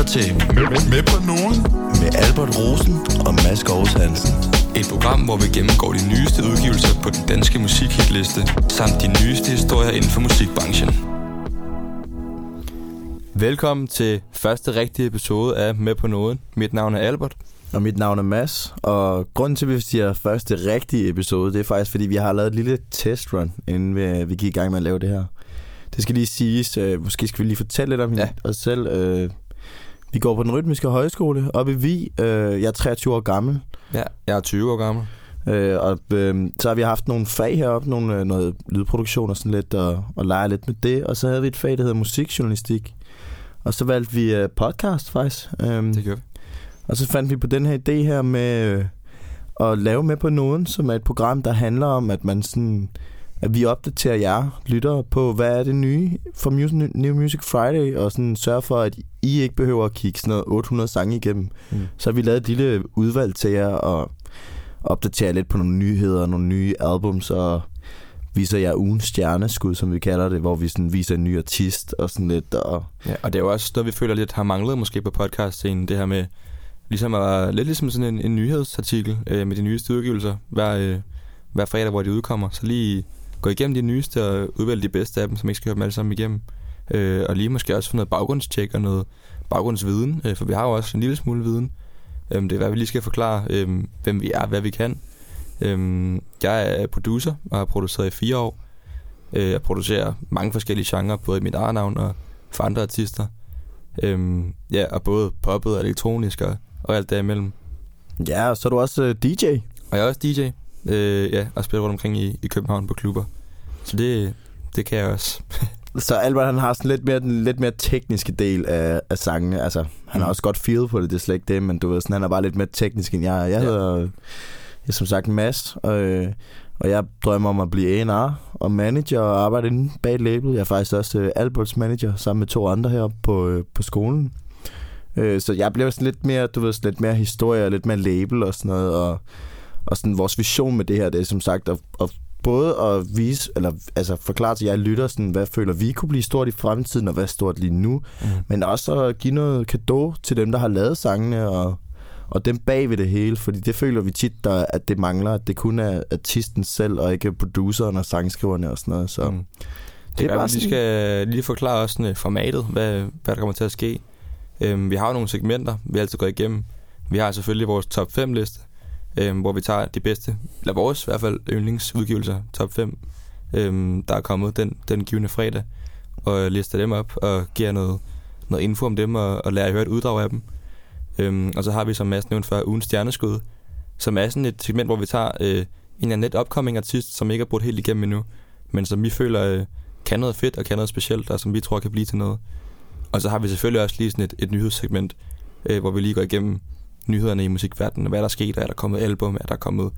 lytter til Med på nogen. med Albert Rosen og Mads Gårds Hansen. Et program, hvor vi gennemgår de nyeste udgivelser på den danske musikhitliste, samt de nyeste historier inden for musikbranchen. Velkommen til første rigtige episode af Med på Nåden. Mit navn er Albert. Og mit navn er Mads, og grunden til, at vi siger første rigtige episode, det er faktisk, fordi vi har lavet et lille testrun, inden vi, vi gik i gang med at lave det her. Det skal lige siges, øh, måske skal vi lige fortælle lidt om Ja. ja. os selv. Øh, vi går på den rytmiske højskole oppe i Vi. Øh, jeg er 23 år gammel, Ja, jeg er 20 år gammel. øh, og øh, så har vi haft nogle fag heroppe, nogle, øh, noget lydproduktion og sådan lidt, og, og lege lidt med det. Og så havde vi et fag, der hedder musikjournalistik. Og så valgte vi øh, podcast faktisk. Øh, Det gør vi. og så fandt vi på den her idé her med øh, at lave med på nogen, som er et program, der handler om, at man sådan at vi opdaterer jer lyttere på, hvad er det nye for Music, New Music Friday, og sådan sørger for, at I ikke behøver at kigge sådan noget 800 sange igennem. Mm. Så har vi lavet et lille udvalg til jer, og opdaterer lidt på nogle nyheder, nogle nye albums, og viser jer ugens stjerneskud, som vi kalder det, hvor vi sådan viser en ny artist og sådan lidt, og Ja, og det er jo også noget, vi føler lidt har manglet måske på podcastscenen, det her med ligesom at, lidt ligesom sådan en, en nyhedsartikel øh, med de nyeste udgivelser hver, øh, hver fredag, hvor de udkommer. Så lige gå igennem de nyeste og udvælge de bedste af dem, som ikke skal høre dem alle sammen igennem. Øh, og lige måske også få noget baggrundstjek og noget baggrundsviden, øh, for vi har jo også en lille smule viden. Øh, det er, hvad vi lige skal forklare, øh, hvem vi er, hvad vi kan. Øh, jeg er producer og har produceret i fire år. Øh, jeg producerer mange forskellige genrer, både i mit eget navn og for andre artister. Øhm, ja, og både poppet og elektronisk og, og alt derimellem. ja, og så er du også øh, DJ. Og jeg er også DJ, øh, ja, og spiller rundt omkring i, i København på klubber. Så det, det kan jeg også. Så Albert han har sådan lidt mere, den lidt mere tekniske del af, af sangene. Altså, han har Mm. også godt feel på det, det er slet ikke det, men du ved, sådan, han er bare lidt mere teknisk end jeg. Jeg Ja. hedder, jeg er som sagt Mads, og, øh, og jeg drømmer om at blive A&R og manager og arbejde inde bag et label. Jeg er faktisk også øh, Alberts manager sammen med to andre her på, øh, på skolen. Øh, så jeg bliver sådan lidt mere, du ved, sådan lidt mere historie og lidt mere label og sådan noget, og, og sådan vores vision med det her, det er som sagt at, at både at vise, eller altså forklare til jer lytter, sådan, hvad føler vi kunne blive stort i fremtiden, og hvad er stort lige nu, Mm. men også at give noget kado til dem, der har lavet sangene, og, og dem bag ved det hele, fordi det føler vi tit, der, at det mangler, at det kun er artisten selv, og ikke produceren og sangskriverne og sådan noget, så... Mm. Mm. Det er bare, vi skal lige forklare også sådan, formatet, hvad, hvad der kommer til at ske. Øhm, vi har jo nogle segmenter, vi altid går igennem. Vi har selvfølgelig vores top 5 liste, øh, hvor vi tager de bedste, eller vores i hvert fald yndlingsudgivelser, top 5, øh, der er kommet den, den givende fredag, og lister dem op og giver noget, noget info om dem og, og lærer at høre et uddrag af dem. Øhm, og så har vi, som Mads nævnte før, ugens stjerneskud, som er sådan et segment, hvor vi tager øh, en eller anden net upcoming artist, som ikke er brudt helt igennem endnu, men som vi føler øh, kan noget fedt og kan noget specielt, og som vi tror kan blive til noget. Og så har vi selvfølgelig også lige sådan et, et nyhedssegment, øh, hvor vi lige går igennem nyhederne i musikverdenen. Hvad er der sket? Er der kommet album? Er der kommet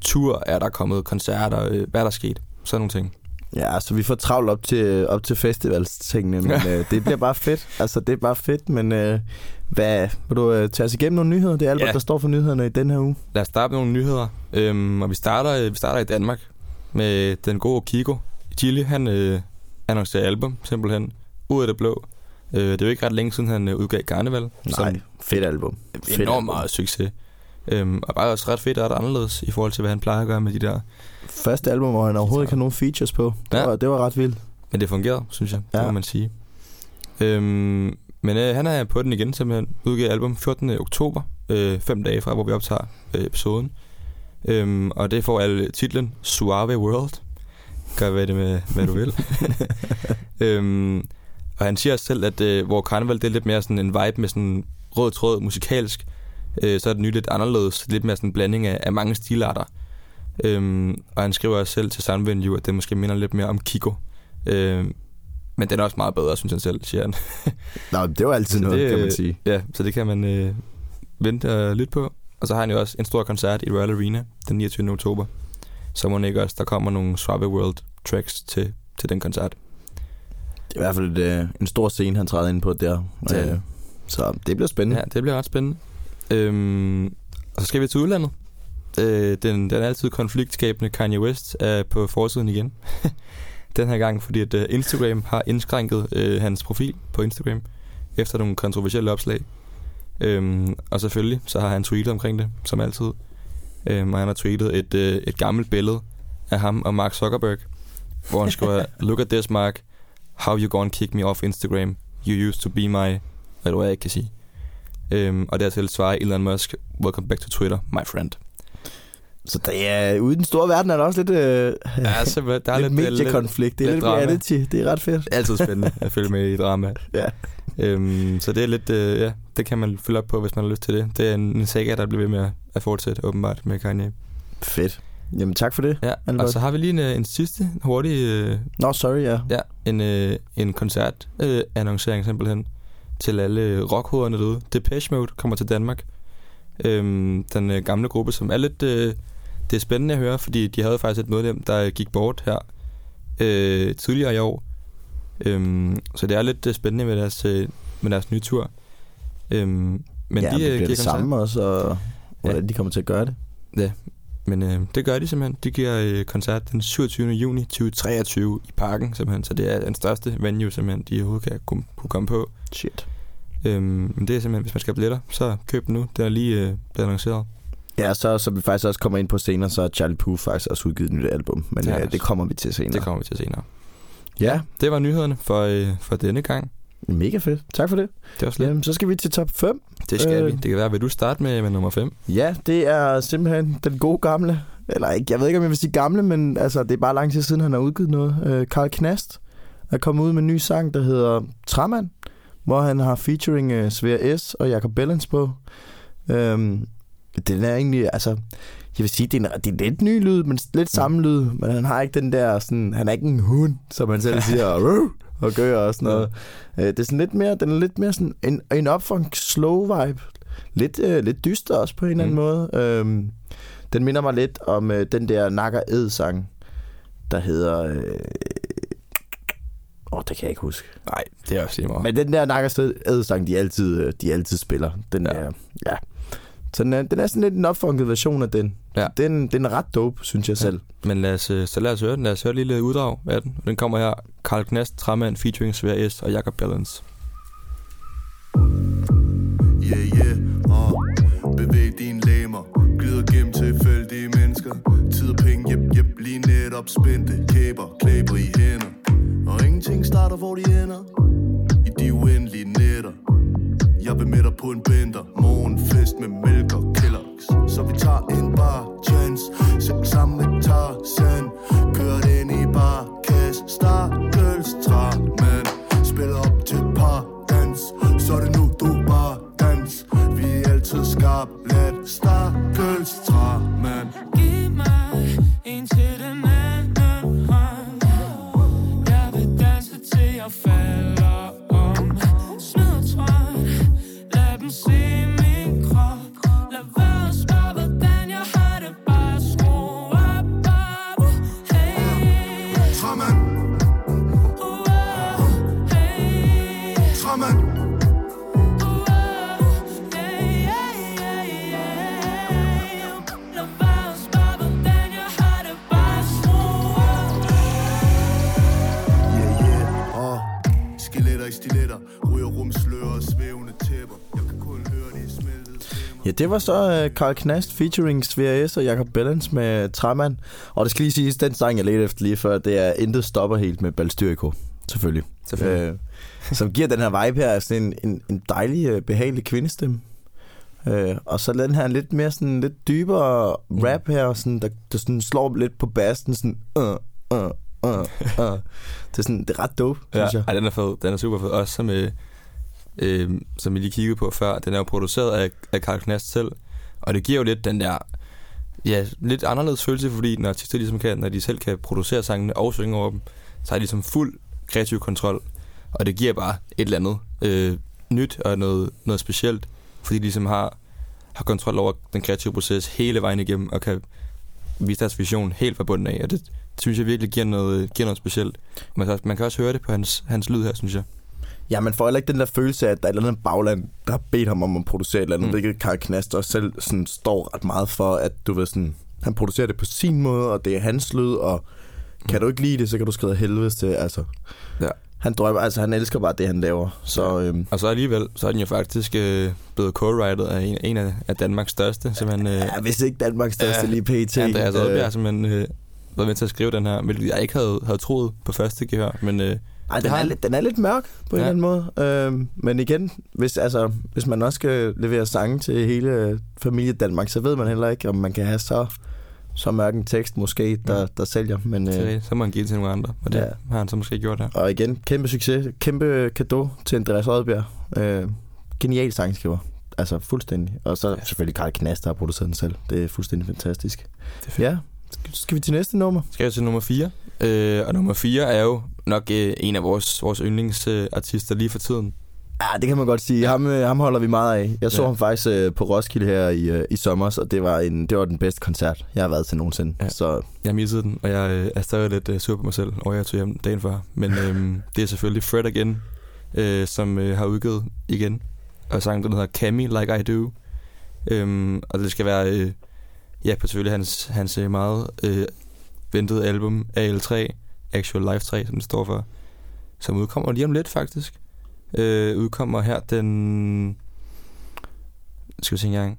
tur? Er der kommet koncerter? Øh, hvad er der sket? Sådan nogle ting. Ja, så vi får travlt op til, op til festivalstingene, men øh, det bliver bare fedt. Altså, det er bare fedt, men øh, hvad, vil du øh, tage os igennem nogle nyheder? Det er Albert, Ja. ja. der står for nyhederne i den her uge. Lad os starte med nogle nyheder. Øhm, og vi starter, øh, vi starter i Danmark med den gode Kiko. Chili, han øh, annoncerer album, simpelthen. Ud af det blå. Øh, det er jo ikke ret længe siden, han øh, udgav Carnival. Nej, fedt album. Fedt enormt album. meget succes. Øhm, og bare også ret fedt og ret anderledes i forhold til, hvad han plejer at gøre med de der. Første album, hvor han overhovedet ikke har nogen features på. Det, Ja. var, det var ret vildt. Men det fungerede, synes jeg, ja. Ja. må man sige. Øhm, men øh, han er på den igen, simpelthen udgivet album 14. oktober, øh, fem dage fra, hvor vi optager øh, episoden. Øhm, og det får alle titlen Suave World. Gør hvad det med, hvad du vil. øhm, og han siger også selv, at øh, hvor Carnival det er lidt mere sådan en vibe med sådan rød tråd musikalsk, øh, så er det nyt lidt anderledes, lidt mere sådan en blanding af, af mange stilarter. Øhm, og han skriver også selv til Soundvenue, at det måske minder lidt mere om Kiko. Øhm, men den er også meget bedre, synes han selv, siger han. Nå, det var altid noget, det, kan man øh, sige. Ja, så det kan man øh, vente og lytte på. Og så har han jo også en stor koncert i Royal Arena den 29. oktober. Så må ikke også, der kommer nogle Suave World tracks til, til den koncert. Det er i hvert fald et, øh, en stor scene, han træder ind på der. Er det. Øh, så det bliver spændende. Ja, det bliver ret spændende. Øhm, og så skal vi til udlandet. Øh, den, den altid konfliktskabende Kanye West er på forsiden igen. den her gang, fordi at uh, Instagram har indskrænket uh, hans profil på Instagram. efter nogle kontroversielle opslag. Øhm, og selvfølgelig, så har han tweetet omkring det, som altid. Øhm, og han har tweetet et, øh, et gammelt billede af ham og Mark Zuckerberg, hvor han skriver, Look at this, Mark. How you gonna kick me off Instagram? You used to be my... Hvad du er, jeg ikke kan sige. Øhm, og dertil svarer Elon Musk, Welcome back to Twitter, my friend. Så det er, ude i den store verden er der også lidt, øh, Ja, så der er lidt, lidt, mediekonflikt. Det er lidt lidt drama. reality. Det er ret fedt. altid spændende at følge med i drama. Ja. Øhm, så det er lidt, øh, ja, det kan man følge op på, hvis man har lyst til det. Det er en, en saga, der bliver ved med at, fortsætte, åbenbart, med Kanye. Fedt. Jamen tak for det. Ja, Albert. og så har vi lige en, øh, en sidste hurtig, øh, Nå, sorry, ja. ja, en, øh, en koncert øh, simpelthen til alle rockhoderne derude. Depeche Mode kommer til Danmark. Øhm, den øh, gamle gruppe, som er lidt, øh, det er spændende at høre, fordi de havde faktisk et medlem, der gik bort her øh, tidligere i år. Øhm, så det er lidt øh, spændende med deres, øh, med deres nye tur. Øhm, men ja, de det øh, bliver giver det samme også, og hvordan de kommer til at gøre det. Men øh, det gør de simpelthen. De giver øh, koncert den 27. juni 2023 i parken simpelthen. Så det er den største venue simpelthen, de overhovedet kan kunne, kunne komme på. Shit. Øhm, men det er simpelthen, hvis man skal have billetter, så køb den nu. Den er lige øh, blevet annonceret. Ja, så som vi faktisk også kommer ind på senere, så har Charlie Puth faktisk også udgivet et nyt album. Men Ja, ja, det kommer vi til senere. Det kommer vi til senere. Ja, Det var nyhederne for, øh, for denne gang. Mega fedt. Tak for det. Det var slet. Jamen, så skal vi til top 5. Det skal øh, vi. Det kan være, vil du starte med, med nummer 5? Ja, det er simpelthen den gode gamle. Eller ikke, jeg ved ikke, om jeg vil sige gamle, men altså, det er bare lang tid siden, han har udgivet noget. Øh, Karl Knast er kommet ud med en ny sang, der hedder Træmand, hvor han har featuring øh, Svea S. og Jacob Bellens på. Øhm, den er egentlig, altså, jeg vil sige, det er, en, det er lidt ny lyd, men lidt samme lyd, men han har ikke den der, sådan, han er ikke en hund, som man selv siger, og gør og sådan noget. Øh, det er sådan lidt mere, den er lidt mere sådan en, en upfunk slow vibe. Lidt, øh, lidt dyster også på en eller anden Mm. måde. Øhm, den minder mig lidt om øh, den der Nakker Ed sang, der hedder... Øh, åh, det kan jeg ikke huske. Nej, det er også lige meget. Men den der Nakker Ed sang, de altid, øh, de altid spiller, den Ja. ja. er... Ja. Så den er, den er sådan lidt en opfunket version af den. Ja. Den, den er ret dope, synes jeg Ja. selv. Men lad os, øh, så lad os høre den. Lad os høre et lille uddrag af den. Den kommer her. Karl Knast, Træmand, featuring Svea S. og Jacob Bellens. Yeah, yeah, uh. Bevæg dine læmer Glider gennem tilfældige mennesker Tid og penge, jep, jep, lige netop spændte Kæber, klæber i hænder Og ingenting starter, hvor de ender jeg vil med dig på en bender. Morgenfest med mælk og Kellogg's. Så vi tager en bar chance. Sæt sammen med Tarzan det var så uh, Karl Knast featuring Svea S. og Jacob Bellens med Træmand. Og det skal lige siges, den sang, jeg ledte efter lige før, det er Intet stopper helt med Balstyriko. Selvfølgelig. Selvfølgelig. Øh, som giver den her vibe her, altså en, en, en dejlig, øh, behagelig kvindestemme. Øh, og så den her lidt mere sådan lidt dybere rap her, sådan, der, der sådan slår lidt på bassen, sådan uh, uh, uh, uh. Det er sådan, det er ret dope, Ja, synes jeg. ej, den er fed. Den er super fed. Også som, øh, som vi lige kiggede på før, den er jo produceret af, af Karl Knast selv. Og det giver jo lidt den der, ja, lidt anderledes følelse, fordi når artister ligesom kan, når de selv kan producere sangene og synge over dem, så har de ligesom fuld kreativ kontrol. Og det giver bare et eller andet øh, nyt og noget, noget specielt, fordi de ligesom har, har kontrol over den kreative proces hele vejen igennem, og kan vise deres vision helt fra bunden af. Og det, det synes jeg virkelig giver noget, giver noget specielt. Man, kan også, man kan også høre det på hans, hans lyd her, synes jeg. Ja, man får heller ikke den der følelse af, at der er et eller andet bagland, der har bedt ham om at producere et eller andet, Mm. hvilket Karl Knast også selv sådan, står ret meget for, at du ved sådan, han producerer det på sin måde, og det er hans lyd, og kan du ikke lide det, så kan du skrive helvedes til, altså. Ja. han drømmer, altså han elsker bare det, han laver. Så øhm, Og så alligevel, så er den jo faktisk øh, blevet co-writet af en, en af, af Danmarks største, simpelthen øh, ja, hvis ikke Danmarks største Ja, lige pt. Andreas Øh, Oddbjerg, simpelthen øh, været med til at skrive den her, hvilket jeg ikke havde, havde troet på første gehør, men øh, Ej, den, er lidt, den er lidt mørk på en Ja. eller anden måde. Øhm, men igen, hvis, altså, hvis man også skal levere sange til hele familie Danmark, så ved man heller ikke, om man kan have så, så mørk en tekst måske, der, Ja. der sælger. Men, øh, øh, så må han give det til nogle andre, og det Ja. har han så måske gjort her. og igen, kæmpe succes. Kæmpe kado til Andreas Oddbjerg. Øh, genial sangskriver. Altså fuldstændig. Og så Ja. selvfølgelig Karl Knast, der har produceret den selv. Det er fuldstændig fantastisk. Det er fedt. Ja, skal vi til næste nummer? Skal jeg til nummer 4? Øh, og nummer 4 er jo nok øh, en af vores, vores yndlingsartister lige for tiden. Ja, det kan man godt sige. Ham, øh, ham holder vi meget af. Jeg så Ja. ham faktisk øh, på Roskilde her i, øh, i sommer, og det var, en, det var den bedste koncert, jeg har været til nogensinde. Ja. Så Jeg missede den, og jeg øh, er stadig lidt øh, sur på mig selv at jeg tog hjem dagen før. Men øh, det er selvfølgelig Fred Again, øh, som øh, har udgivet igen. Og sangen, den hedder Cammy Like I Do. Øhm, og det skal være, øh, ja, på selvfølgelig hans, hans øh, meget øh, ventede album AL3, Actual Life 3, som det står for. Som udkommer lige om lidt, faktisk. Øh, udkommer her den... Skal vi se engang.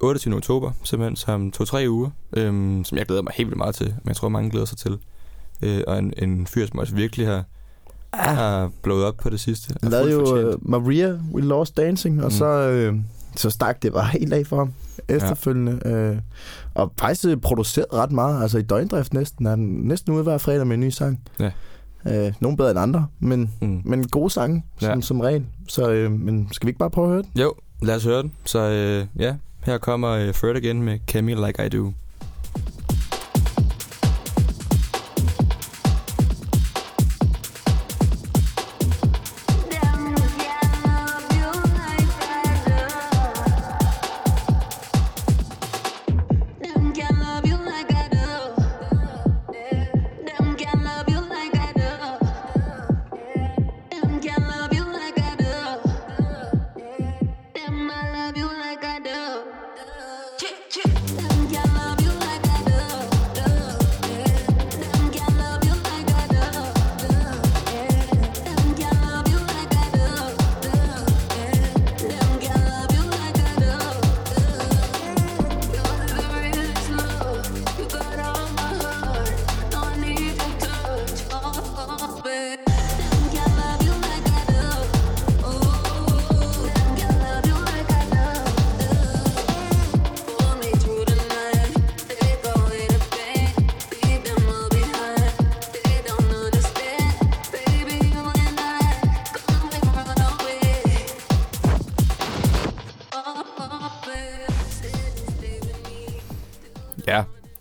28. oktober, simpelthen, som to-tre uger, øhm, som jeg glæder mig helt vildt meget til, men jeg tror, mange glæder sig til. Øh, og en, en fyr, som også virkelig har, ah, har blået op på det sidste. han lavede jo øh, Maria, We Lost Dancing, og Mm. så, øh, så stak det bare helt af for ham efterfølgende. Ja. Øh, og faktisk øh, produceret ret meget, altså i døgndrift næsten. Han næsten ude hver fredag med en ny sang. Ja. Øh, nogle bedre end andre, men, Mm. men gode sange, som, Ja. som regel. Så øh, men skal vi ikke bare prøve at høre den? Jo, lad os høre den. Så øh, ja, her kommer øh, Fred igen med Cammy Like I Do.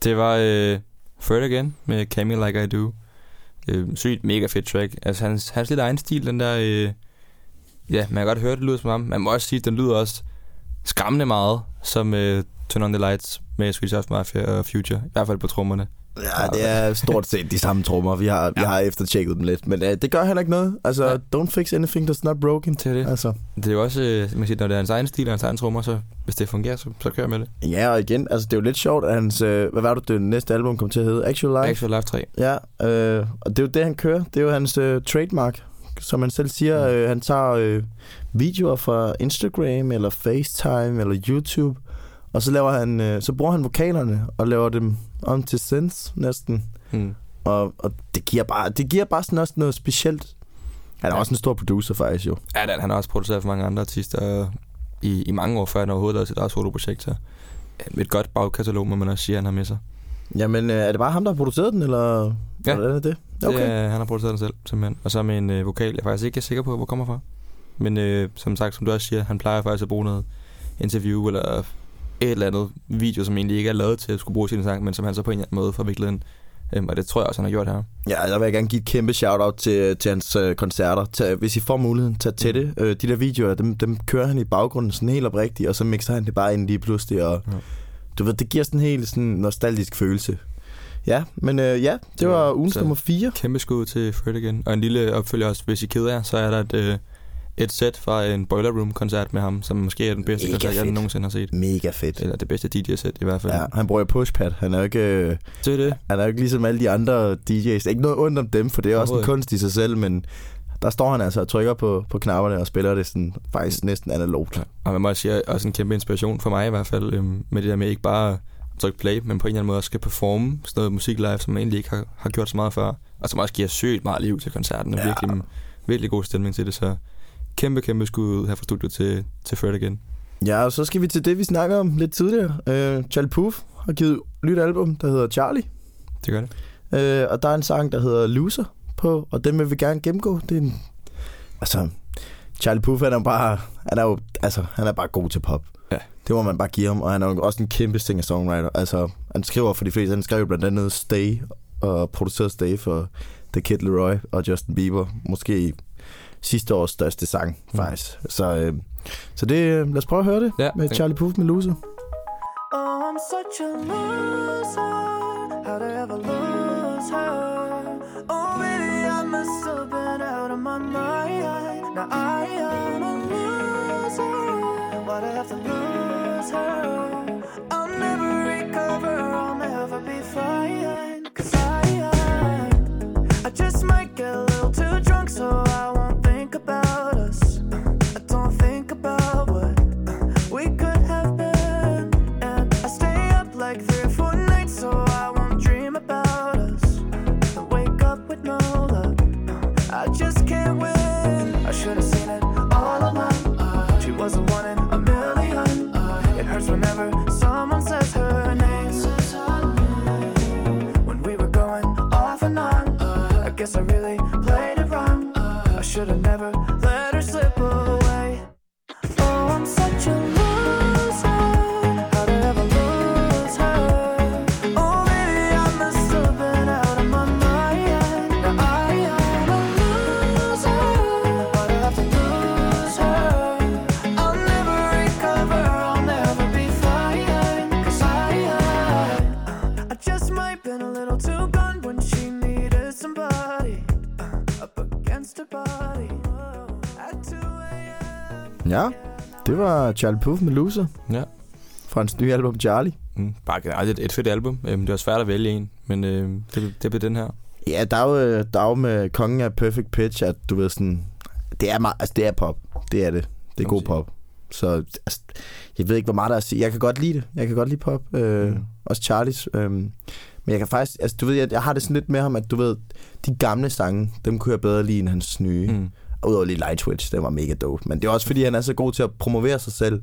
Det var øh, Fred igen med Cammy Like I Do. Øh, sygt mega fedt track. Altså hans, hans lidt egen stil, den der... Øh, ja, man kan godt høre, det lyder som ham. Man må også sige, at den lyder også skræmmende meget, som øh, Turn On The Lights med Swedish House Mafia og Future. I hvert fald på trommerne. Ja, det er stort set de samme trommer. Vi har, ja. vi har eftertjekket dem lidt, men uh, det gør heller ikke noget. Altså, Ja. don't fix anything that's not broken. Til det. Altså, Det er jo også, øh, man kan sige, når det er hans egen stil og hans egen trommer, så hvis det fungerer, så, så kører med det. ja, og igen, altså, det er jo lidt sjovt, at hans, øh, hvad var det, det næste album kom til at hedde? Actual Life? Actual Life 3. Ja, øh, og det er jo det, han kører. Det er jo hans øh, trademark. Som han selv siger, Mm. øh, han tager øh, videoer fra Instagram, eller FaceTime, eller YouTube, og så, laver han, øh, så bruger han vokalerne og laver dem om til synths næsten. Mm. Og, og det, giver bare, det giver bare sådan også noget specielt. Han er Ja. også en stor producer faktisk jo. Ja, det er- han har også produceret for mange andre artister i, i mange år, før han overhovedet lavede sit eget soloprojekt. Så øh, et godt bagkatalog, må man også sige, han har med sig. Jamen, øh, er det bare ham, der har produceret den, eller Ja. hvordan er det? Okay. Det, er, han har produceret den selv, simpelthen. Og så med en øh, vokal, jeg er faktisk ikke sikker på, hvor kommer fra. Men øh, som sagt, som du også siger, han plejer faktisk at bruge noget interview eller et eller andet video, som egentlig ikke er lavet til at skulle bruge sin sang, men som han så på en eller anden måde får viklet ind. Øhm, og det tror jeg også, han har gjort her. Ja, der vil jeg gerne give et kæmpe shout-out til, til hans øh, koncerter. Tag, hvis I får muligheden, tag til det. Øh, de der videoer, dem, dem kører han i baggrunden sådan helt oprigtigt, og så mixer han det bare ind lige pludselig. Og, Ja. ja. Du ved, det giver sådan en helt sådan nostalgisk følelse. Ja, men øh, ja, det var ugens Så- nummer 4. Kæmpe skud til Fred igen. Og en lille opfølger også, hvis I keder jer, så er der et, øh, et sæt fra en Boiler Room-koncert med ham, som måske er den bedste Mega koncert, jeg nogensinde har set. Mega fedt. Eller det bedste DJ-sæt i hvert fald. Ja, han bruger pushpad. Han er jo ikke, øh, Det er det. han er jo ikke ligesom alle de andre DJ's. Ikke noget ondt om dem, for det er også en kunst i sig selv, men der står han altså og trykker på, på knapperne og spiller det sådan, faktisk næsten analogt. Ja. Og man må også sige, også en kæmpe inspiration for mig i hvert fald, øhm, med det der med ikke bare at trykke play, men på en eller anden måde også skal performe sådan noget musik live, som man egentlig ikke har, har gjort så meget før. Og som også giver sygt meget liv til koncerten, og ja. virkelig, virkelig god stemning til det, så kæmpe, kæmpe skud ud her fra studiet til, til Fred igen. Ja, og så skal vi til det, vi snakker om lidt tidligere. Øh, Charlie Puth har givet et nyt album, der hedder Charlie. Det gør det. Øh, og der er en sang, der hedder Loser på, og den vil vi gerne gennemgå. Det er en, altså, Charlie Puth, han er bare, han er jo, altså, han er bare god til pop. Ja. Det må man bare give ham, og han er jo også en kæmpe singer-songwriter. Altså, han skriver for de fleste, han skrev jo blandt andet Stay, og producerede Stay for The Kid Leroy og Justin Bieber. Måske sidste års største sang, Mm. faktisk. Så, øh, så det, øh, lad os prøve at høre det Ja, med Charlie Puth med Loser. Oh, I'm such a loser. How'd I ever lose her? Oh, baby, I must have been out of my mind. Now I am a loser. Why'd I have to lose her? Ja, det var Charlie Puth med Loser Ja. fra hans nye album Charlie. Mm, bare generelt et, et fedt album. Øhm, det var svært at vælge en, men øhm, det, det blev den her. Ja, der er, jo, der er jo med kongen af Perfect Pitch, at du ved sådan, det er, meget, altså det er pop. Det er det. Det er god pop. Så altså, jeg ved ikke, hvor meget der er at sige. Jeg kan godt lide det. Jeg kan godt lide pop. Øh, Mm. Også Charlies. Øh, men jeg kan faktisk, altså du ved, jeg, jeg har det sådan lidt med ham, at du ved, de gamle sange, dem kunne jeg bedre lide end hans nye. Mm. Udover lige Light Switch, den var mega dope. Men det er også fordi, han er så god til at promovere sig selv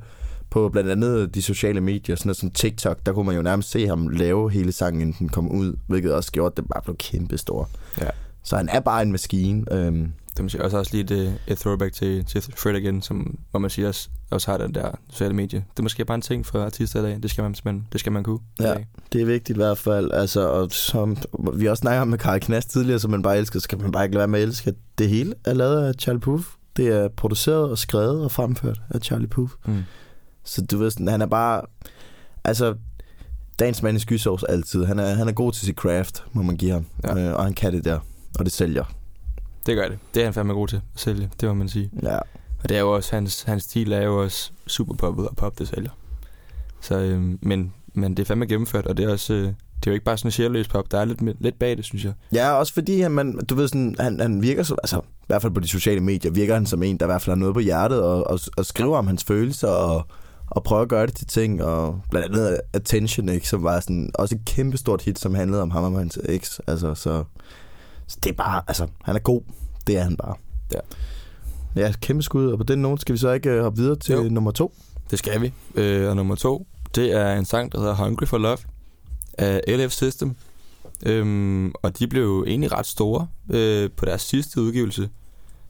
på blandt andet de sociale medier, sådan noget som TikTok. Der kunne man jo nærmest se ham lave hele sangen, inden den kom ud, hvilket også gjorde, at det bare blev kæmpe stor. Ja. Så han er bare en maskine. Øhm, Det må sige, også, også lige et, et throwback til, til Fred igen, som, hvor man siger, også, også har den der sociale medie. Det er måske bare en ting for artister i dag. Det skal man, man, det skal man kunne. Ja. det er vigtigt i hvert fald. Altså, og som vi også snakker om med Karl Knast tidligere, som man bare elsker, så kan man bare ikke lade være med at elske. Det hele er lavet af Charlie Puth. Det er produceret og skrevet og fremført af Charlie Puth. Mm. Så du ved, han er bare... Altså, dagens mand i skysovs altid. Han er, han er god til sit craft, må man give ham. Ja. Øh, og han kan det der. Og det sælger. Det gør det. Det er han fandme god til at sælge, det må man sige. Ja. Og det er jo også, hans, hans stil er jo også super poppet, og pop det sælger. Så, øhm, men, men det er fandme gennemført, og det er også, øh, det er jo ikke bare sådan en sjælløs pop, der er lidt, lidt bag det, synes jeg. Ja, også fordi han, man, du ved sådan, han, han virker som, altså i hvert fald på de sociale medier, virker han som en, der i hvert fald har noget på hjertet, og, og, og skriver om hans følelser, og, og prøver at gøre det til ting, og blandt andet Attention, ikke, som var sådan, også et kæmpestort hit, som handlede om ham og hans eks, altså, så, så det er bare, altså, han er god, det er han bare. Ja. Ja, kæmpe skud, og på den note skal vi så ikke øh, hoppe videre til Jo. jo. nummer to. Det skal vi. Øh, og nummer to, det er en sang, der hedder Hungry for Love af LF System. Øhm, og de blev jo egentlig ret store øh, på deres sidste udgivelse,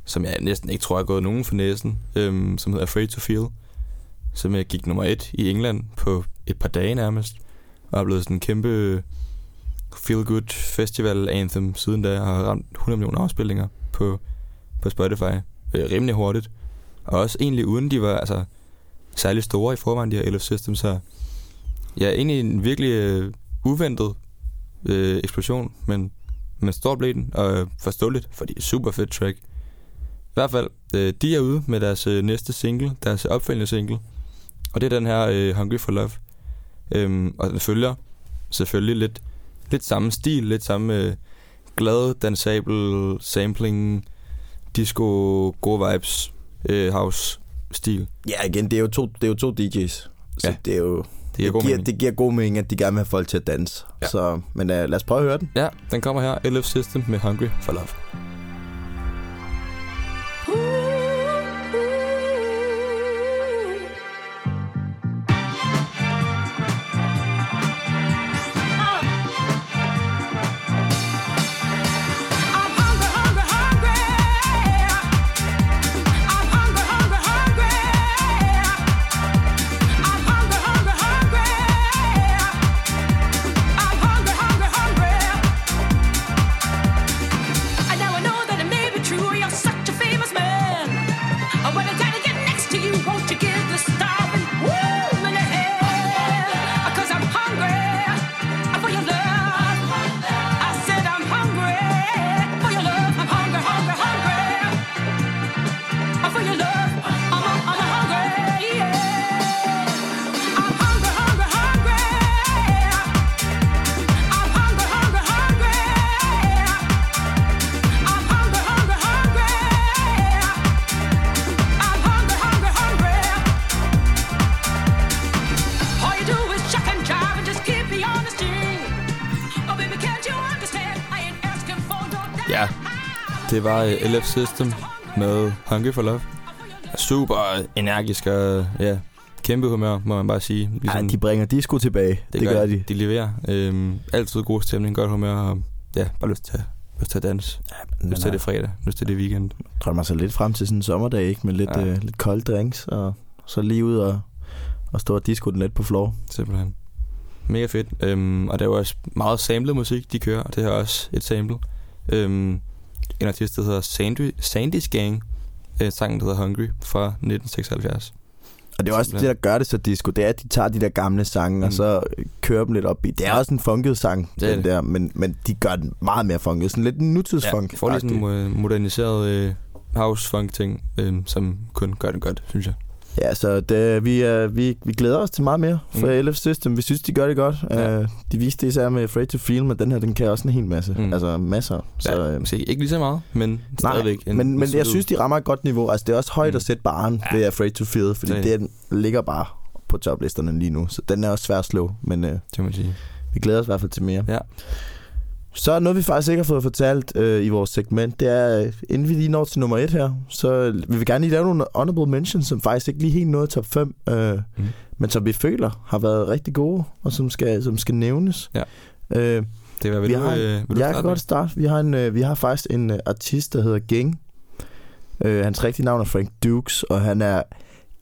som jeg næsten ikke tror er gået nogen for næsen, øhm, som hedder Afraid to Feel, som jeg gik nummer et i England på et par dage nærmest, og er blevet sådan en kæmpe feel-good festival anthem siden da, har ramt 100 millioner afspilninger på, på Spotify øh, rimelig hurtigt. Og også egentlig uden de var altså, særlig store i forvejen, de her LF Systems her. Ja, egentlig en virkelig øh, uventet øh, eksplosion, men, men stor blev den, og øh, forståeligt, fordi super fedt track. I hvert fald, øh, de er ude med deres øh, næste single, deres opfølgende single. Og det er den her øh, Hungry for Love. Øhm, og den følger selvfølgelig lidt, lidt samme stil, lidt samme øh, glad, dansabel, sampling, disco, gode vibes, øh, house stil. Ja, igen, det er jo to, det er jo to DJ's. Så Ja. det er jo... Det, Det, er god giver, mening. det giver god mening, at de gerne vil have folk til at danse. Ja. Ja. Så, men uh, lad os prøve at høre den. Ja, den kommer her. LF System med Hungry for Love. Ja, det var øh, LF System med Hungry for Love. Super energisk og ja, kæmpe humør, må man bare sige. Ja, de bringer disco tilbage. Det, det gør de. De leverer. Øhm, altid god stemning, godt humør og ja, bare lyst til, lyst til at danse. Men Lyst til det er fredag, lyst til det weekend. drømmer sig lidt frem til sådan en sommerdag, ikke? Med lidt, Ja. ja. øh, lidt kolde drinks, og så lige ud og, og stå og disco den lidt på floor. Simpelthen. Mega fedt. Øhm, og der er jo også meget samlet musik, de kører, og det her er også et sample. Øhm, en artist, der hedder Sandy, Sandy's Gang, øh, sangen, der hedder Hungry, fra 1976. Og det er også det, Simpelthen. der gør det så disco, det er, at de tager de der gamle sange, mm. Og så kører dem lidt op i. Det er også en funket sang, Det den det. der, men, men de gør den meget mere funket. Sådan lidt en nutidsfunk. Ja, får lige sådan en mo- moderniseret øh, house-funk-ting, øh, som kun gør det godt, synes jeg. Ja, så det, vi, er, vi, vi glæder os til meget mere fra Mm. LF System. Vi synes, de gør det godt. Ja. Uh, de viste det især med Afraid to Feel, men den her, den kan også en hel masse. Mm. Altså masser. Så, ja, øh, måske ikke lige så meget, men stadigvæk. en- men, en men jeg synes, de rammer et godt niveau. Altså, det er også højt Mm. at sætte baren Ja. ved Afraid to Feel, fordi Det den ligger bare på toplisterne lige nu. Så den er også svær at slå, men uh, Det må man sige. vi glæder os i hvert fald til mere. Ja. Så noget, vi faktisk ikke har fået fortalt øh, i vores segment, det er, inden vi lige når til nummer et her, så vil vi gerne lige lave nogle honorable mentions, som faktisk ikke lige helt nåede top 5, øh, Mm. men som vi føler har været rigtig gode, og som skal, som skal nævnes. Ja. Øh, Det var, vil vi du, har, øh, vil du jeg kan med? godt starte. Vi har, en, øh, vi har faktisk en øh, artist, der hedder Gang. Øh, hans rigtige navn er Frank Dukes, og han er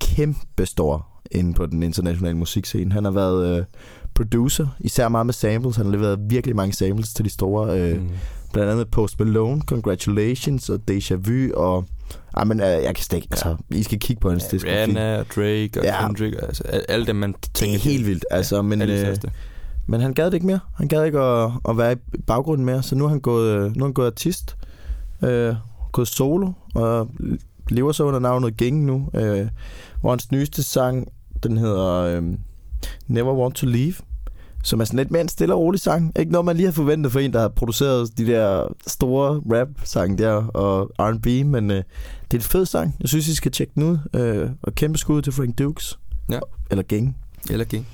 kæmpestor inde på den internationale musikscene. Han har været øh, producer, især meget med samples. Han har leveret virkelig mange samples til de store, øh, Mm. blandt andet Post Malone, Congratulations og Deja Vu, og ah, men, øh, jeg kan stikke, altså, I skal kigge på hans Ja, diskografi. Rihanna, og Drake og Ja. Kendrick, altså al- alle dem, man Det tænker er helt vildt, altså, men, alle de øh, men han gad det ikke mere. Han gad ikke at, at være i baggrunden mere, så nu er han gået, øh, nu er han gået artist, øh, gået solo, og lever så under navnet Gang nu, øh, hvor hans nyeste sang, den hedder øh, Never Want To Leave, som er sådan lidt mere en stille og rolig sang. Ikke noget, man lige har forventet for en, der har produceret de der store rap-sange der, og R&B, men øh, det er en fed sang. Jeg synes, I skal tjekke den ud, øh, og kæmpe skud til Frank Dukes. Ja. Eller Gang. Eller King.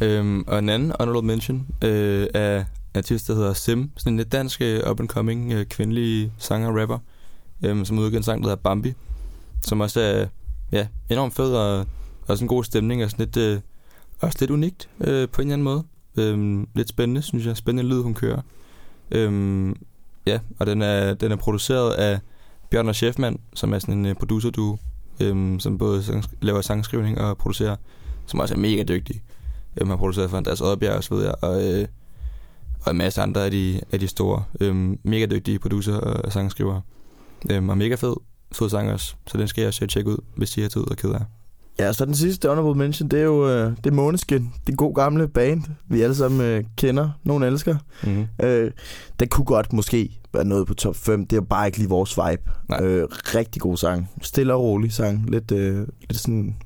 Øhm, og en anden honorable mention øh, er en artist, der hedder Sim. Sådan en lidt dansk øh, up-and-coming øh, kvindelig sanger og rapper, øhm, som udgiver en sang, der hedder Bambi. Som også er ja, enormt fed og også en god stemning og sådan lidt, øh, også lidt unikt øh, på en eller anden måde. Øhm, lidt spændende, synes jeg. Spændende lyd, hun kører. Øhm, ja, og den er, den er produceret af Bjørn og Schæfman, som er sådan en øh, producer du øhm, som både sang, laver sangskrivning og producerer, som også er mega dygtig. Øhm, har produceret for Andreas Oddbjerg, så ved jeg, og, øh, og en masse andre af de, af de store. Øhm, mega dygtige producer og sangskrivere. Øhm, og mega fed, fed sang også, så den skal jeg også tjekke ud, hvis de har tid og keder. Ja, så den sidste honorable mention, det er jo øh, det er Måneskin. Det gode gamle band, vi alle sammen øh, kender. Nogen elsker. Mm-hmm. Øh, den kunne godt måske være noget på top 5. Det er bare ikke lige vores vibe. Nej. Øh, rigtig god sang. Stille og rolig sang. Lidt, øh, lidt sådan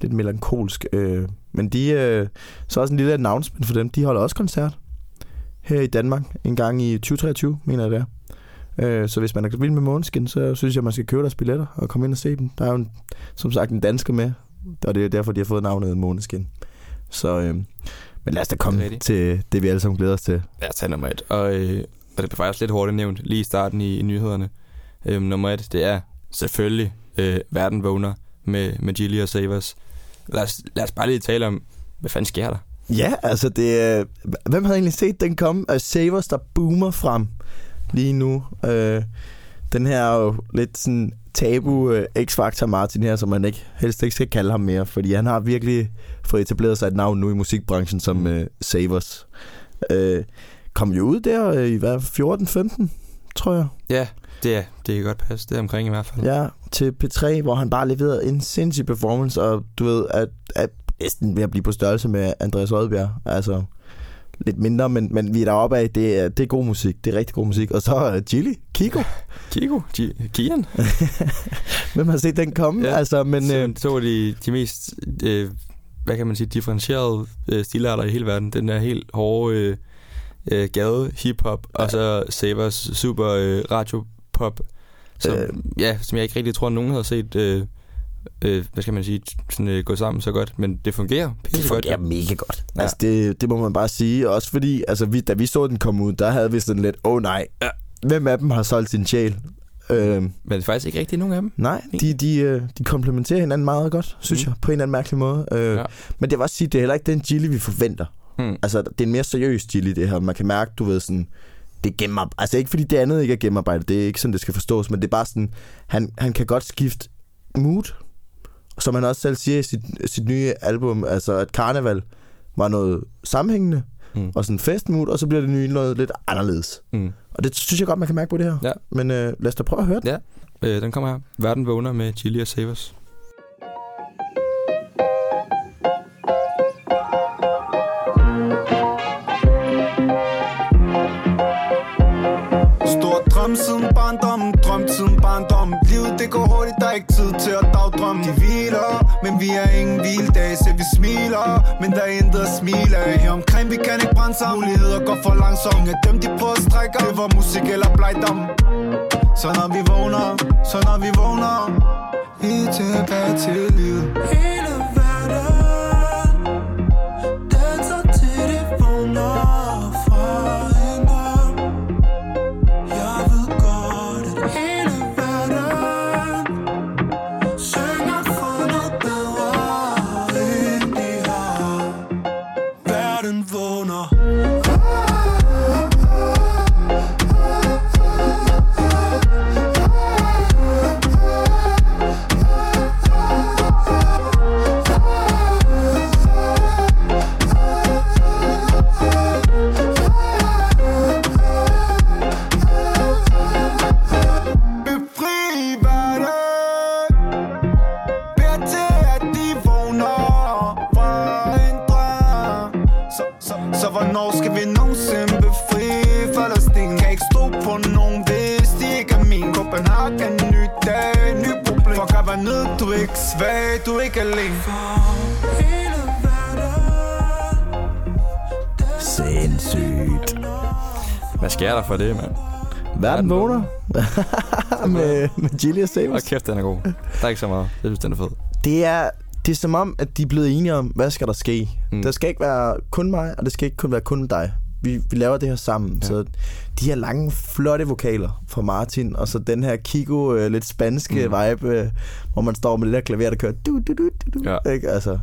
lidt melankolsk. Øh. Men de, øh, så også en lille announcement for dem. De holder også koncert her i Danmark en gang i 2023, mener jeg det er. Øh, så hvis man er vild med Måneskin, så synes jeg, man skal købe deres billetter og komme ind og se dem. Der er jo en, som sagt en dansker med, og det er derfor, de har fået navnet Måneskin. Så, øh, men lad os da Det komme rigtigt. til det, vi alle sammen glæder os til. Ja, tag nummer et. Og, øh, og det blev faktisk lidt hurtigt nævnt lige i starten i, i nyhederne. Øhm, nummer et, det er selvfølgelig øh, Verden vågner med, med Gilly og Savers. Lad os, lad os bare lige tale om, hvad fanden sker der? Ja, altså det er... Hvem havde egentlig set den komme? Uh, Savers, der boomer frem lige nu. Uh, den her er jo lidt sådan tabu uh, X-Factor Martin her, som man ikke, helst ikke skal kalde ham mere, fordi han har virkelig fået etableret sig et navn nu i musikbranchen som uh, Savers. Uh, kom jo ud der i hvad, 14-15, tror jeg. Ja, det er, det kan godt passe. Det er omkring i hvert fald. Ja, til P3, hvor han bare leverede en sindssyg performance, og du ved, at, at næsten ved at blive på størrelse med Andreas Rødbjerg. Altså, lidt mindre, men, men vi er deroppe af, det er, det er god musik, det er rigtig god musik. Og så uh, Chili, Kiko, Kiko, G- Kian. hvem har set den komme? Ja, altså, men, Men, øh, to af de, de mest, øh, hvad kan man sige, differentierede øh, stilarter i hele verden. Den der helt hårde øh, øh, gade hiphop, ja. og så Savers super øh, radiopop, som, Øh. øh, ja, som jeg ikke rigtig tror, nogen har set, øh, øh, hvad skal man sige, sådan, øh, gå sammen så godt. Men det fungerer det pisse godt. fungerer mega godt. Ja. Ja. Altså, det, det må man bare sige. Også fordi, altså, vi, da vi så den komme ud, der havde vi sådan lidt, åh oh, nej, Ja. hvem af dem har solgt sin sjæl? Øh, Men det er faktisk ikke rigtig nogen af dem. Nej, de, de, øh, de komplementerer hinanden meget godt, synes Mm. jeg, på en eller anden mærkelig måde. Øh, Ja. Men det vil også sige, det er heller ikke den Gilly, vi forventer. Hmm. Altså, det er en mere seriøs Gilly, det her. Man kan mærke, du ved, sådan, det er gennemarbejdet. Altså, ikke fordi det andet ikke er gennemarbejdet, det er ikke sådan, det skal forstås, men det er bare sådan, han, han kan godt skifte mood. Som han også selv siger i sit, sit nye album, altså, at Karneval var noget sammenhængende, Mm. og sådan festmood, og så bliver det nye noget lidt anderledes. Mm. Og det synes jeg godt, man kan mærke på det her. Ja. Men øh, lad os da prøve at høre det. Ja, øh, den kommer her. Verden vågner med Chili og Savers. Vi kan ikke brænde sammen. Muligheder går for langsomt Ingen af dem de prøver at strække Det var musik eller blejdom Så når vi vågner, så når vi vågner. Vi er tilbage til livet. For det, mand? Verden vågner med, med og Savers. Og kæft, den er god. Der er ikke så meget. Jeg synes, den er fed. Det er, det er som om, at de er blevet enige om, hvad skal der ske. Mm. Der skal ikke være kun mig, og det skal ikke kun være kun dig. Vi, vi laver det her sammen. Ja. Så de her lange, flotte vokaler fra Martin, og så den her Kiko, øh, lidt spanske mm. Vibe, øh, hvor man står med det der klaver, der kører du, du, du, du, du, Ja. ikke? Altså,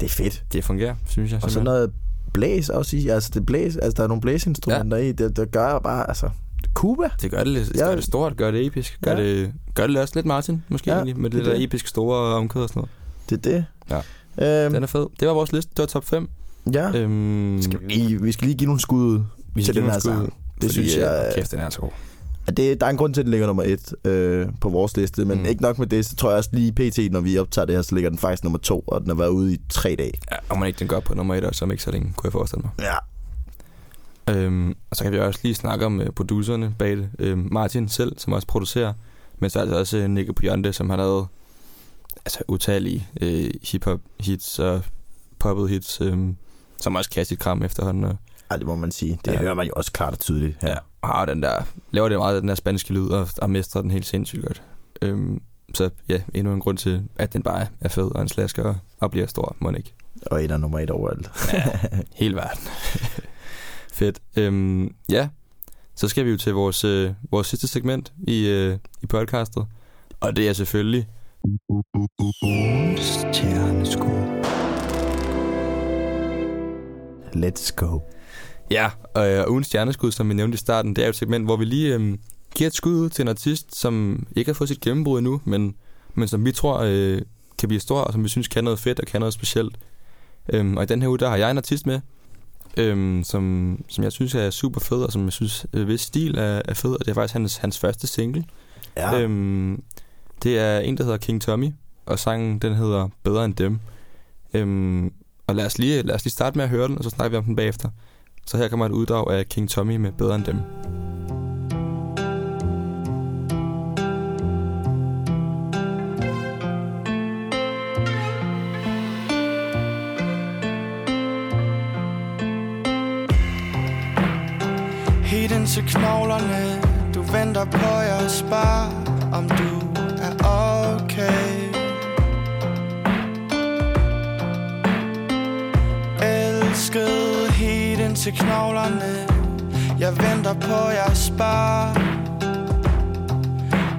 det er fedt. Det fungerer, synes jeg. Og så noget blæs også i, altså det blæs, altså der er nogle blæsinstrumenter ja. i, det, det gør bare, altså, Cuba. Det gør det, lidt, Ja. gør det stort, gør det episk. Gør, Ja. det, gør det også lidt Martin, måske Ja, egentlig, med det det, er der det. episk store omkød og sådan noget. Det er det. Ja. Øhm, Den er fed. Det var vores liste. Det var top 5. ja. Øhm, Skal vi, lige, vi skal lige give nogle skud vi til skal den give her sang. Det fordi, synes jeg... øh, Kæft, den er så god. Det, der er en grund til, at den ligger nummer et øh, på vores liste, men Mm. ikke nok med det, så tror jeg også lige pt, når vi optager det her, så ligger den faktisk nummer to, og den har været ude i tre dage. Ja, og man ikke den gør på nummer 1 også om ikke så længe, kunne jeg forestille mig. Ja. Øhm, og så kan vi også lige snakke om uh, producerne bag det. Øhm, Martin selv, som også producerer, men så er der altså også uh, Nico Bionde, som har lavet altså, utallige uh, hip-hop hits og poppet hits, øhm, som også kan sit kram efterhånden. Og, Ej, det må man sige. Det Ja. ja. hører man jo også klart og tydeligt her. ja. Har den der, laver det meget den der spanske lyd, og, og mestrer den helt sindssygt godt. Øhm, så ja, endnu en grund til, at den bare er fed og en slasker og, bliver stor, må ikke. Og en er nummer et overalt. Hele verden. Fedt. Øhm, ja, så skal vi jo til vores, øh, vores sidste segment i, øh, i podcastet. Og det er selvfølgelig... Stjerneskud. Let's go. Ja, og øh, ugens stjerneskud, som vi nævnte i starten, det er jo et segment, hvor vi lige øh, giver et skud ud til en artist, som ikke har fået sit gennembrud endnu, men, men som vi tror øh, kan blive stor, og som vi synes kan noget fedt og kan noget specielt. Øhm, og i den her uge, der har jeg en artist med, øhm, som, som jeg synes er super fed, og som jeg synes, øh, hvis stil er, er fed, og det er faktisk hans, hans første single. Ja. Ja. Øhm, det er en, der hedder King Tommy, og sangen den hedder Bedre end dem. Øhm, og lad os, lige, lad os lige starte med at høre den, og så snakker vi om den bagefter. Så her kommer et uddrag af King Tommy med Bedre end dem. Helt ind til knoglerne Du venter på, jeg spørger Om du er okay Elskede til knoglerne. Jeg venter på, jeg spar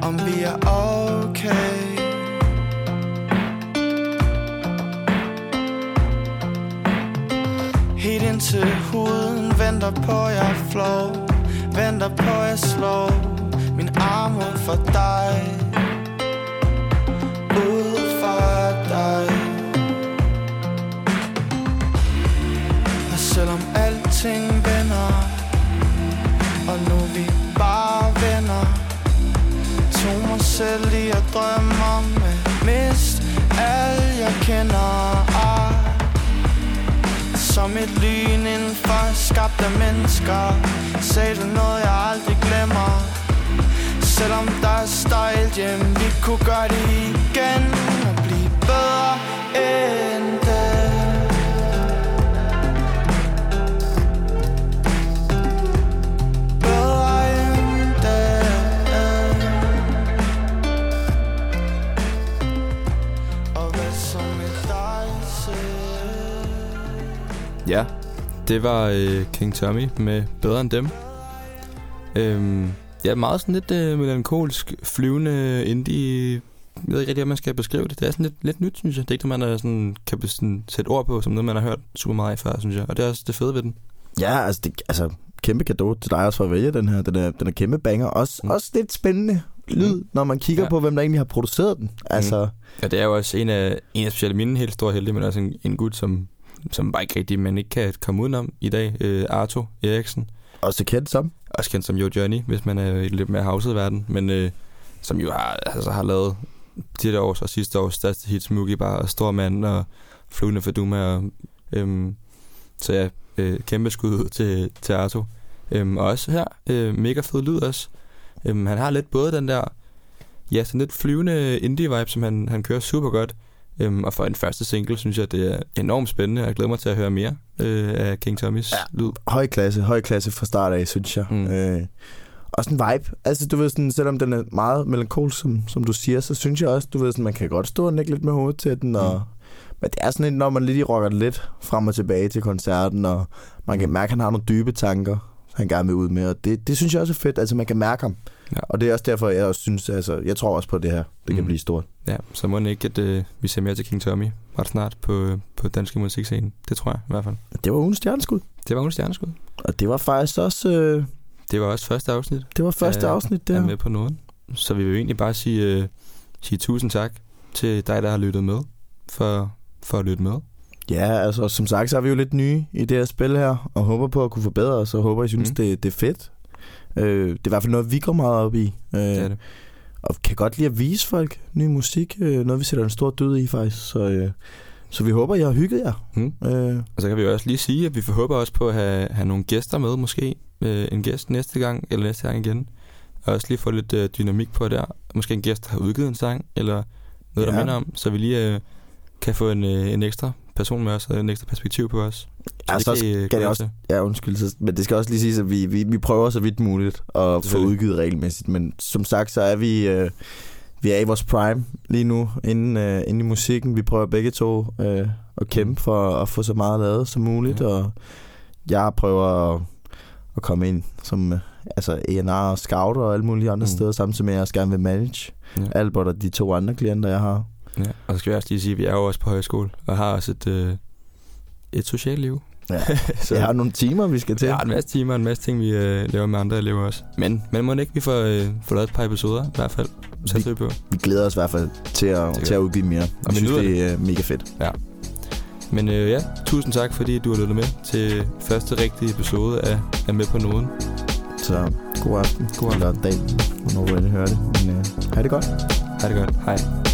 Om vi er okay. Helt ind til huden Venter på, jeg flow. Venter på, jeg slår Min arm ud for dig. Ud for dig. Alting vender. Og nu er vi bare venner. Tog mig selv i at drømme om at mist alt jeg kender. Ah. Som et lyn indenfor skabte mennesker. Sagde du noget jeg aldrig glemmer? Selvom der er stejlt hjem Vi kunne gøre det igen Og blive bedre. end det var øh, King Tommy med Bedre end dem. Øhm, ja, meget sådan lidt øh, melankolsk, flyvende indie... Jeg ved ikke rigtig, hvordan man skal beskrive det. Det er sådan lidt, lidt nyt, synes jeg. Det er ikke noget, man er sådan, kan sådan, sætte ord på, som noget, man har hørt super meget af før, synes jeg. Og det er også det fede ved den. Ja, altså, det, altså kæmpe gave til dig også for at vælge den her. Den er, den er kæmpe banger. Også, Mm. mm. også lidt spændende lyd, når man kigger Ja. på, hvem der egentlig har produceret den. Altså, Ja, det er jo også en af, en af specielt mine helt store helte, men også en, en gut, som, som bare ikke rigtig, man ikke kan komme udenom i dag. Øh, Arto Eriksen. også kendt som. også kendt som Yo Johnny, hvis man er i lidt mere havset verden, men øh, som jo har, altså, har lavet dette års og sidste års største hits, Mugi Bar og Stormand og Flyvende Faduma. Og, øhm, så ja, øh, kæmpe skud ud til, til Arto. Øhm, og også her, øh, mega fed lyd også. Øhm, han har lidt både den der, ja, sådan lidt flyvende indie-vibe, som han, han kører super godt. Øhm, og for en første single, synes jeg, det er enormt spændende, og jeg glæder mig til at høre mere øh, af King Tommys ja. lyd. Høj klasse, høj klasse fra start af, synes jeg. Mm. Øh, også en vibe. Altså, du ved, sådan, selvom den er meget melankolsk, som, som du siger, så synes jeg også, du ved, sådan, man kan godt stå og nikke lidt med hovedet til den, og, Mm. men det er sådan lidt, når man lidt i rocker lidt frem og tilbage til koncerten, og man kan mærke, at han har nogle dybe tanker, han gerne vil ud med, og det, det synes jeg også er fedt, altså man kan mærke ham. Ja. Og det er også derfor, jeg også synes, altså, jeg tror også på det her, det kan Mm. blive stort. Ja, så må ikke, at øh, vi ser mere til King Tommy ret snart på, på danske musikscene. Det tror jeg i hvert fald. Det var ugens stjerneskud, Det var ugens stjerneskud. og det var faktisk også, øh, Det var også første afsnit. det var første Ja, afsnit Der. Er med på noget. Så vi vil egentlig bare sige, øh, sige tusind tak til dig, der har lyttet med, for, for at lytte med. Ja, altså som sagt, så er vi jo lidt nye i det her spil her, og håber på at kunne forbedre os, og håber, I synes, mm. det, det er fedt. Øh, det er i hvert fald noget, vi går meget op i. Øh, Det er det. og kan godt lide at vise folk ny musik. Øh, noget, vi sætter en stor død i, faktisk. Så, øh, så vi håber, I har hygget jer. Mm. Øh, Og så kan vi jo også lige sige, at vi håber også på at have, have nogle gæster med, måske. Øh, en gæst næste gang, eller næste gang igen. Og også lige få lidt øh, dynamik på der. Måske en gæst, der har udgivet en sang, eller noget, der Ja. minder om. Så vi lige øh, kan få en, øh, en ekstra person med os, og en ekstra perspektiv på os. Så Altså, det så øh, skal glæde det også- ja, undskyld. Så, men det skal også lige siges, at vi, vi, vi prøver så vidt muligt at få udgivet regelmæssigt. Men som sagt, så er vi... Øh, vi er i vores prime lige nu, inden, øh, inden i musikken. Vi prøver begge to øh, at kæmpe for at få så meget lavet som muligt, Ja. ja. og jeg prøver at, at komme ind som øh, altså A&R og scout og alle mulige andre mm. steder, samtidig med at jeg også gerne vil manage Ja. Albert og de to andre klienter, jeg har. Ja. Og så skal vi også lige sige, at vi er jo også på højskole, og har også et, øh, et socialt liv. Ja. så Jeg har nogle timer, vi skal til. jeg har en masse timer og en masse ting, vi øh, laver med andre elever også. Men, men må ikke, vi får, øh, får lavet et par episoder, i hvert fald. Sæt vi på. Vi glæder os i hvert fald til at, til at udgive mere. Og vi synes, det er øh, mega fedt. Men øh, ja, tusind tak, fordi du har lyttet med til første rigtige episode af, af Med på Noden. Så god aften. God aften. Eller dag, hvornår du hører det. Men øh, ha' det godt. Ha' det godt. Hej.